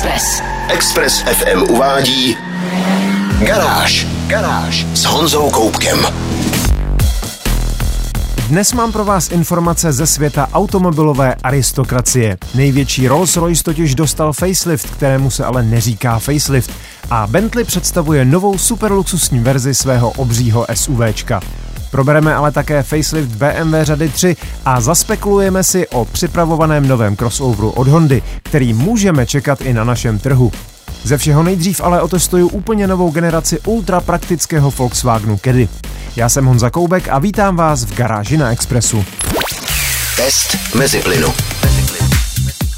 Express. Express FM uvádí Garáž. Garáž s Honzou Koupkem. Dnes mám pro vás informace ze světa automobilové aristokracie. Největší Rolls-Royce totiž dostal facelift, kterému se ale neříká facelift. A Bentley představuje novou superluxusní verzi svého obřího SUVčka. Probereme ale také facelift BMW řady 3 a zaspekulujeme si o připravovaném novém crossoveru od Hondy, který můžeme čekat i na našem trhu. Ze všeho nejdřív ale otestuju úplně novou generaci ultra praktického Volkswagenu Caddy. Já jsem Honza Koubek a vítám vás v garáži na Expressu. Test mezi plynu.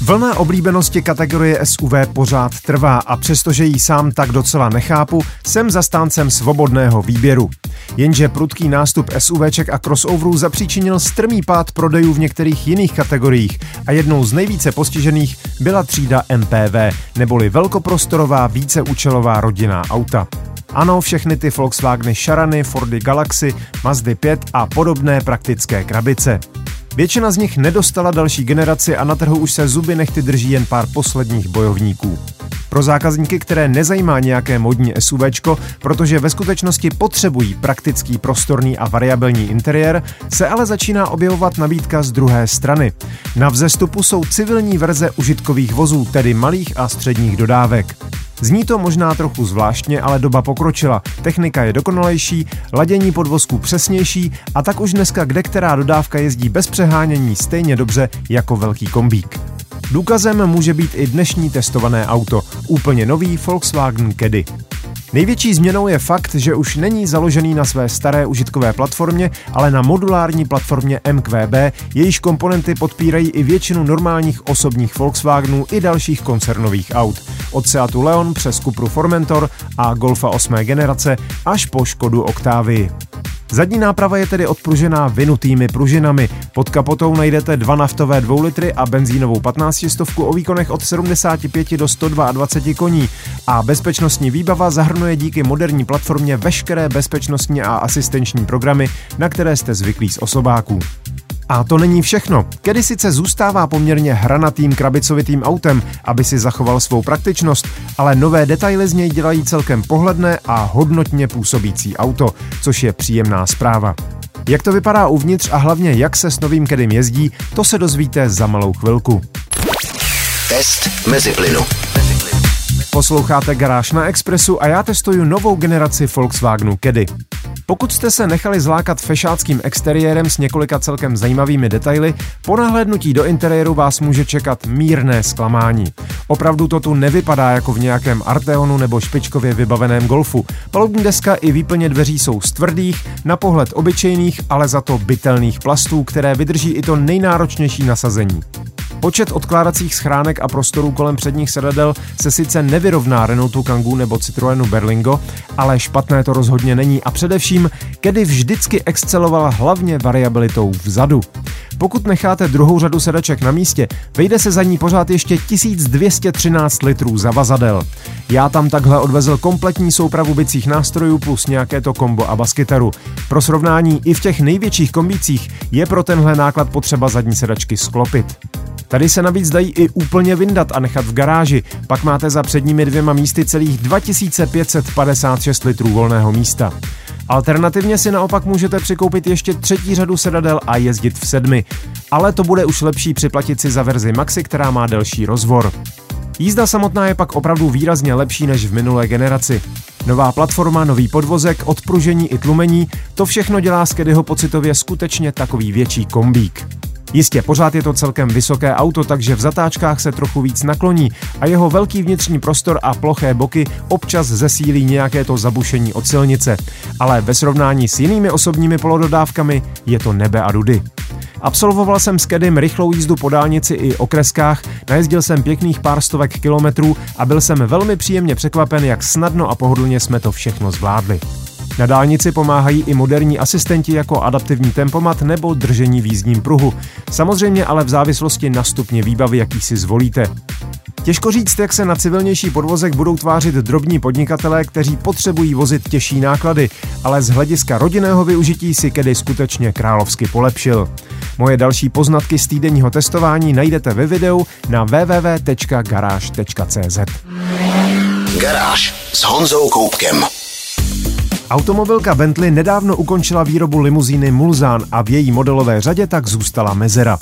Vlna oblíbenosti kategorie SUV pořád trvá a přestože ji sám tak docela nechápu, jsem zastáncem svobodného výběru. Jenže prudký nástup SUVček a crossoverů zapříčinil strmý pád prodejů v některých jiných kategoriích a jednou z nejvíce postižených byla třída MPV, neboli velkoprostorová víceúčelová rodinná auta. Ano, všechny ty Volkswageny Šarany, Fordy Galaxy, Mazdy 5 a podobné praktické krabice. Většina z nich nedostala další generaci a na trhu už se zuby nechty drží jen pár posledních bojovníků. Pro zákazníky, které nezajímá nějaké modní SUVčko, protože ve skutečnosti potřebují praktický, prostorný a variabilní interiér, se ale začíná objevovat nabídka z druhé strany. Na vzestupu jsou civilní verze užitkových vozů, tedy malých a středních dodávek. Zní to možná trochu zvláštně, ale doba pokročila. Technika je dokonalejší, ladění podvozků přesnější a tak už dneska kde která dodávka jezdí bez přehánění stejně dobře jako velký kombík. Důkazem může být i dnešní testované auto, úplně nový Volkswagen Caddy. Největší změnou je fakt, že už není založený na své staré užitkové platformě, ale na modulární platformě MQB, jejíž komponenty podpírají i většinu normálních osobních Volkswagenů i dalších koncernových aut. Od Seatu Leon přes Cupru Formentor a Golfa 8. generace až po Škodu Octavii. Zadní náprava je tedy odpružená vynutými pružinami. Pod kapotou najdete dva naftové 2 litry a benzínovou 15 stovku o výkonech od 75 do 122 koní. A bezpečnostní výbava zahrnuje díky moderní platformě veškeré bezpečnostní a asistenční programy, na které jste zvyklí z osobáků. A to není všechno. Kedy sice zůstává poměrně hranatým krabicovitým autem, aby si zachoval svou praktičnost, ale nové detaily z něj dělají celkem pohledné a hodnotně působící auto, což je příjemná zpráva. Jak to vypadá uvnitř a hlavně jak se s novým Kedym jezdí, to se dozvíte za malou chvilku. Test mezi plynu. Posloucháte Garáž na Expressu a já testuju novou generaci Volkswagenu Caddy. Pokud jste se nechali zlákat fešáckým exteriérem s několika celkem zajímavými detaily, po nahlédnutí do interiéru vás může čekat mírné zklamání. Opravdu to tu nevypadá jako v nějakém Arteonu nebo špičkově vybaveném golfu. Palubní deska i výplně dveří jsou z tvrdých, na pohled obyčejných, ale za to bytelných plastů, které vydrží i to nejnáročnější nasazení. Počet odkládacích schránek a prostorů kolem předních sedadel se sice nevyrovná Renaultu Kangoo nebo Citroenu Berlingo, ale špatné to rozhodně není a především, kedy vždycky excelovala hlavně variabilitou vzadu. Pokud necháte druhou řadu sedaček na místě, vejde se za ní pořád ještě 1213 litrů zavazadel. Já tam takhle odvezl kompletní soupravu bicích nástrojů plus nějaké to kombo a baskytaru. Pro srovnání i v těch největších kombících je pro tenhle náklad potřeba zadní sedačky sklopit. Tady se navíc dají i úplně vyndat a nechat v garáži, pak máte za předními dvěma místy celých 2556 litrů volného místa. Alternativně si naopak můžete přikoupit ještě třetí řadu sedadel a jezdit v sedmi, ale to bude už lepší připlatit si za verzi Maxi, která má delší rozvor. Jízda samotná je pak opravdu výrazně lepší než v minulé generaci. Nová platforma, nový podvozek, odpružení i tlumení, to všechno dělá z Kedyho pocitově skutečně takový větší kombík. Jistě, pořád je to celkem vysoké auto, takže v zatáčkách se trochu víc nakloní a jeho velký vnitřní prostor a ploché boky občas zesílí nějaké to zabušení od silnice. Ale ve srovnání s jinými osobními polododávkami je to nebe a dudy. Absolvoval jsem s Kedym rychlou jízdu po dálnici i okreskách, najezdil jsem pěkných pár stovek kilometrů a byl jsem velmi příjemně překvapen, jak snadno a pohodlně jsme to všechno zvládli. Na dálnici pomáhají i moderní asistenti jako adaptivní tempomat nebo držení v jízdním pruhu. Samozřejmě ale v závislosti na stupni výbavy, jaký si zvolíte. Těžko říct, jak se na civilnější podvozek budou tvářit drobní podnikatelé, kteří potřebují vozit těžší náklady, ale z hlediska rodinného využití si kedy skutečně královsky polepšil. Moje další poznatky z týdenního testování najdete ve videu na www.garage.cz. Garáž s Honzou Koupkem. Automobilka Bentley nedávno ukončila výrobu limuzíny Mulzán a v její modelové řadě tak zůstala mezera.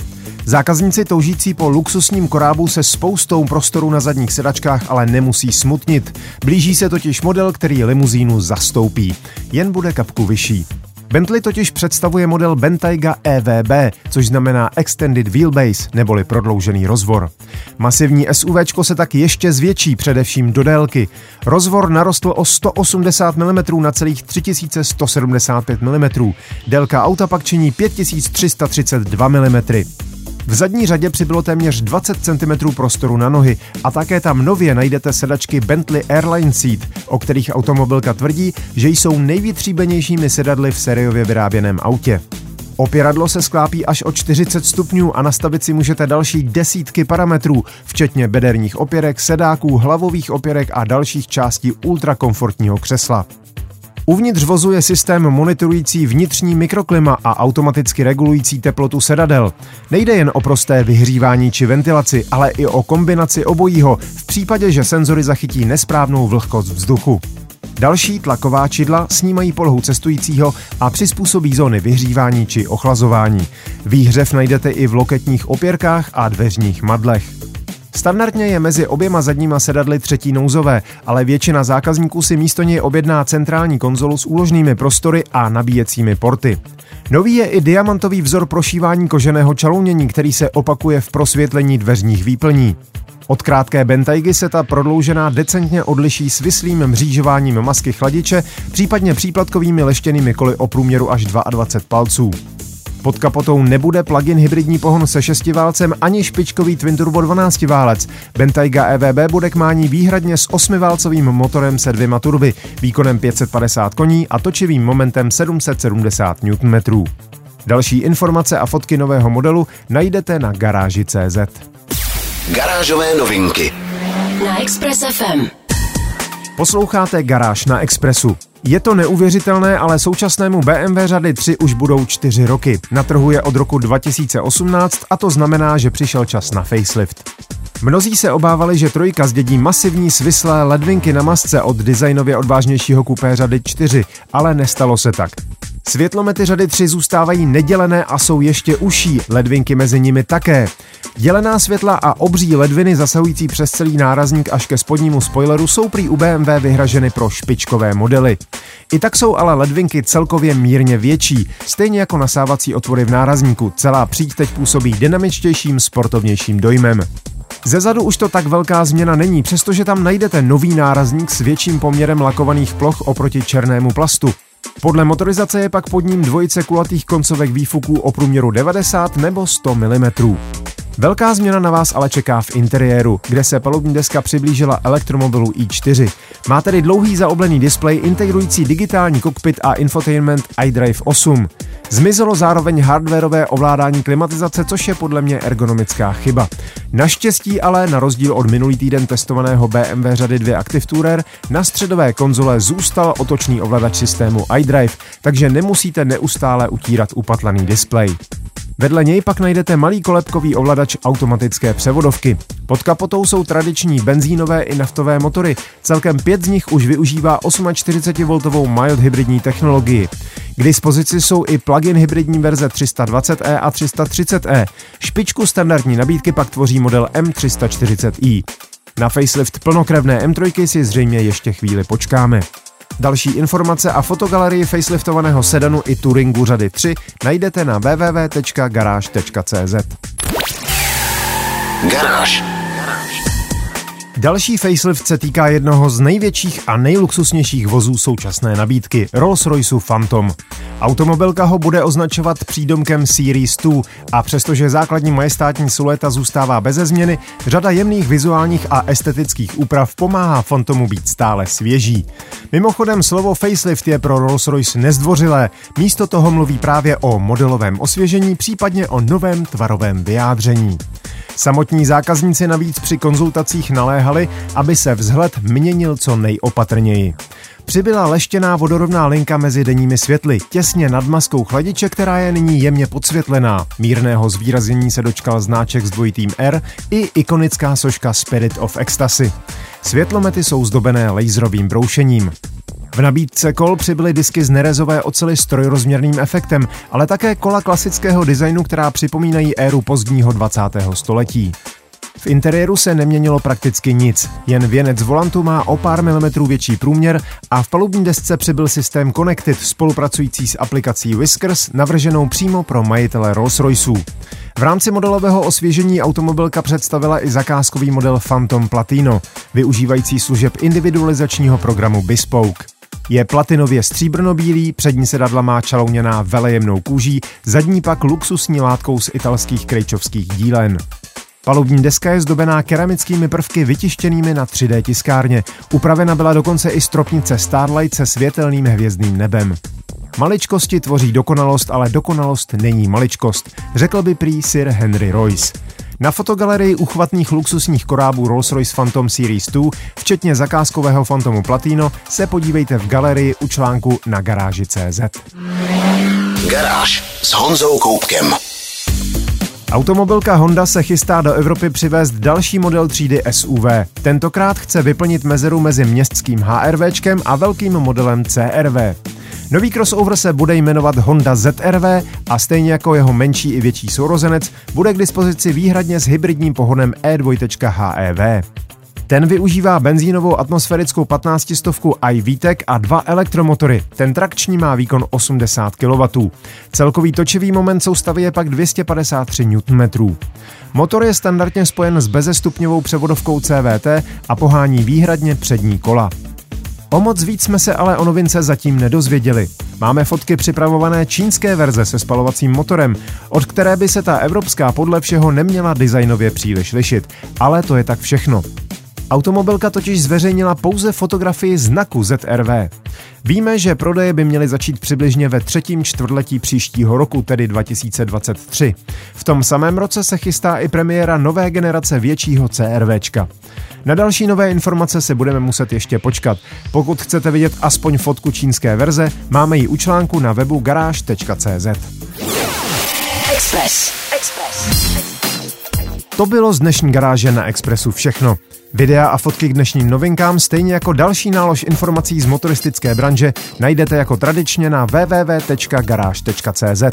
Zákazníci toužící po luxusním korábu se spoustou prostoru na zadních sedačkách ale nemusí smutnit. Blíží se totiž model, který limuzínu zastoupí. Jen bude kapku vyšší. Bentley totiž představuje model Bentayga EVB, což znamená Extended Wheelbase neboli prodloužený rozvor. Masivní SUV se tak ještě zvětší, především do délky. Rozvor narostl o 180 mm na celých 3175 mm. Délka auta pak činí 5332 mm. V zadní řadě přibylo téměř 20 cm prostoru na nohy a také tam nově najdete sedačky Bentley Airline Seat, o kterých automobilka tvrdí, že jsou nejvytříbenějšími sedadly v sériově vyráběném autě. Opěradlo se sklápí až o 40 stupňů a nastavit si můžete další desítky parametrů, včetně bederních opěrek, sedáků, hlavových opěrek a dalších částí ultrakomfortního křesla. Uvnitř vozu je systém monitorující vnitřní mikroklima a automaticky regulující teplotu sedadel. Nejde jen o prosté vyhřívání či ventilaci, ale i o kombinaci obojího v případě, že senzory zachytí nesprávnou vlhkost vzduchu. Další tlaková čidla snímají polohu cestujícího a přizpůsobí zóny vyhřívání či ochlazování. Výhřev najdete i v loketních opěrkách a dveřních madlech. Standardně je mezi oběma zadníma sedadly třetí nouzové, ale většina zákazníků si místo něj objedná centrální konzolu s úložnými prostory a nabíjecími porty. Nový je i diamantový vzor prošívání koženého čalounění, který se opakuje v prosvětlení dveřních výplní. Od krátké Bentaygy se ta prodloužená decentně odliší svislým mřížováním masky chladiče, případně příplatkovými leštěnými koly o průměru až 22 palců. Pod kapotou nebude plug-in hybridní pohon se šestiválcem ani špičkový twin turbo 12 válec. Bentayga EVB bude k mání výhradně s osmiválcovým motorem se dvěma turby, výkonem 550 koní a točivým momentem 770 Nm. Další informace a fotky nového modelu najdete na garáži.cz. Garážové novinky na Express FM. Posloucháte Garáž na Expressu. Je to neuvěřitelné, ale současnému BMW řady 3 už budou 4 roky. Na trhu je od roku 2018 a to znamená, že přišel čas na facelift. Mnozí se obávali, že trojka zdědí masivní svislé ledvinky na masce od designově odvážnějšího kupé řady 4, ale nestalo se tak. Světlomety řady 3 zůstávají nedělené a jsou ještě uší, ledvinky mezi nimi také. Dělená světla a obří ledviny zasahující přes celý nárazník až ke spodnímu spoileru jsou prý u BMW vyhraženy pro špičkové modely. I tak jsou ale ledvinky celkově mírně větší, stejně jako nasávací otvory v nárazníku. Celá příď teď působí dynamičtějším, sportovnějším dojmem. Ze zadu už to tak velká změna není, přestože tam najdete nový nárazník s větším poměrem lakovaných ploch oproti černému plastu. Podle motorizace je pak pod ním dvojice kulatých koncovek výfuků o průměru 90 nebo 100 mm. Velká změna na vás ale čeká v interiéru, kde se palubní deska přiblížila elektromobilu i4. Má tedy dlouhý zaoblený displej integrující digitální kokpit a infotainment iDrive 8. Zmizelo zároveň hardwareové ovládání klimatizace, což je podle mě ergonomická chyba. Naštěstí ale, na rozdíl od minulý týden testovaného BMW řady 2 Active Tourer, na středové konzole zůstal otočný ovladač systému iDrive, takže nemusíte neustále utírat upatlaný displej. Vedle něj pak najdete malý kolebkový ovladač automatické převodovky. Pod kapotou jsou tradiční benzínové i naftové motory. Celkem pět z nich už využívá 48V mild hybridní technologii. K dispozici jsou i plug-in hybridní verze 320e a 330e. Špičku standardní nabídky pak tvoří model M340i. Na facelift plnokrevné M3 si zřejmě ještě chvíli počkáme. Další informace a fotogalerii faceliftovaného sedanu i Touringu řady 3 najdete na www.garage.cz. Garáž. Další facelift se týká jednoho z největších a nejluxusnějších vozů současné nabídky, Rolls-Royce Phantom. Automobilka ho bude označovat přídomkem Series 2 a přestože základní majestátní silueta zůstává beze změny, řada jemných vizuálních a estetických úprav pomáhá Phantomu být stále svěží. Mimochodem slovo facelift je pro Rolls-Royce nezdvořilé, místo toho mluví právě o modelovém osvěžení, případně o novém tvarovém vyjádření. Samotní zákazníci navíc při konzultacích naléhali, aby se vzhled měnil co nejopatrněji. Přibyla leštěná vodorovná linka mezi denními světly, těsně nad maskou chladiče, která je nyní jemně podsvětlená. Mírného zvýraznění se dočkal znáček s dvojitým R i ikonická soška Spirit of Ecstasy. Světlomety jsou zdobené laserovým broušením. V nabídce kol přibyly disky z nerezové ocely s trojrozměrným efektem, ale také kola klasického designu, která připomínají éru pozdního 20. století. V interiéru se neměnilo prakticky nic, jen věnec volantu má o pár milimetrů větší průměr a v palubní desce přibyl systém Connected spolupracující s aplikací Whiskers navrženou přímo pro majitele Rolls-Royceů. V rámci modelového osvěžení automobilka představila i zakázkový model Phantom Platino, využívající služeb individualizačního programu Bespoke. Je platinově stříbrnobílý, přední sedadla má čalouněná velejemnou kůží, zadní pak luxusní látkou z italských krejčovských dílen. Palubní deska je zdobená keramickými prvky vytištěnými na 3D tiskárně. Upravena byla dokonce i stropnice Starlight se světelným hvězdným nebem. Maličkosti tvoří dokonalost, ale dokonalost není maličkost, řekl by prý Sir Henry Royce. Na fotogalerii uchvatných luxusních korábů Rolls-Royce Phantom Series 2, včetně zakázkového Phantomu Platino, se podívejte v galerii u článku na garáži.cz. Garáž s Honzou Koupkem. Automobilka Honda se chystá do Evropy přivést další model třídy SUV. Tentokrát chce vyplnit mezeru mezi městským HRVčkem a velkým modelem CRV. Nový crossover se bude jmenovat Honda ZRV a stejně jako jeho menší i větší sourozenec bude k dispozici výhradně s hybridním pohonem E2 HEV. Ten využívá benzínovou atmosférickou 15 stovku iVTEC a dva elektromotory. Ten trakční má výkon 80 kW. Celkový točivý moment soustavy je pak 253 Nm. Motor je standardně spojen s bezestupňovou převodovkou CVT a pohání výhradně přední kola. O moc víc jsme se ale o novince zatím nedozvěděli. Máme fotky připravované čínské verze se spalovacím motorem, od které by se ta evropská podle všeho neměla designově příliš lišit, ale to je tak všechno. Automobilka totiž zveřejnila pouze fotografii znaku ZRV. Víme, že prodeje by měly začít přibližně ve třetím čtvrtletí příštího roku, tedy 2023. V tom samém roce se chystá i premiéra nové generace většího CRVčka. Na další nové informace se budeme muset ještě počkat. Pokud chcete vidět aspoň fotku čínské verze, máme ji u článku na webu garáž.cz. Express. Express. To bylo z dnešní garáže na Expressu všechno. Videa a fotky k dnešním novinkám, stejně jako další nálož informací z motoristické branže, najdete jako tradičně na www.garage.cz.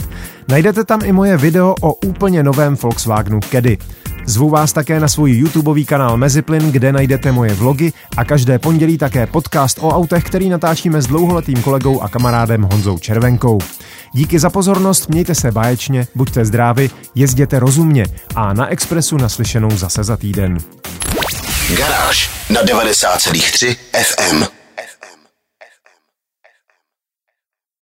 Najdete tam i moje video o úplně novém Volkswagenu Caddy. Zvu vás také na svůj YouTubeový kanál Meziplyn, kde najdete moje vlogy a každé pondělí také podcast o autech, který natáčíme s dlouholetým kolegou a kamarádem Honzou Červenkou. Díky za pozornost, mějte se báječně, buďte zdraví, jezděte rozumně a na Expressu naslyšenou zase za týden. Garáž na 90,3 FM.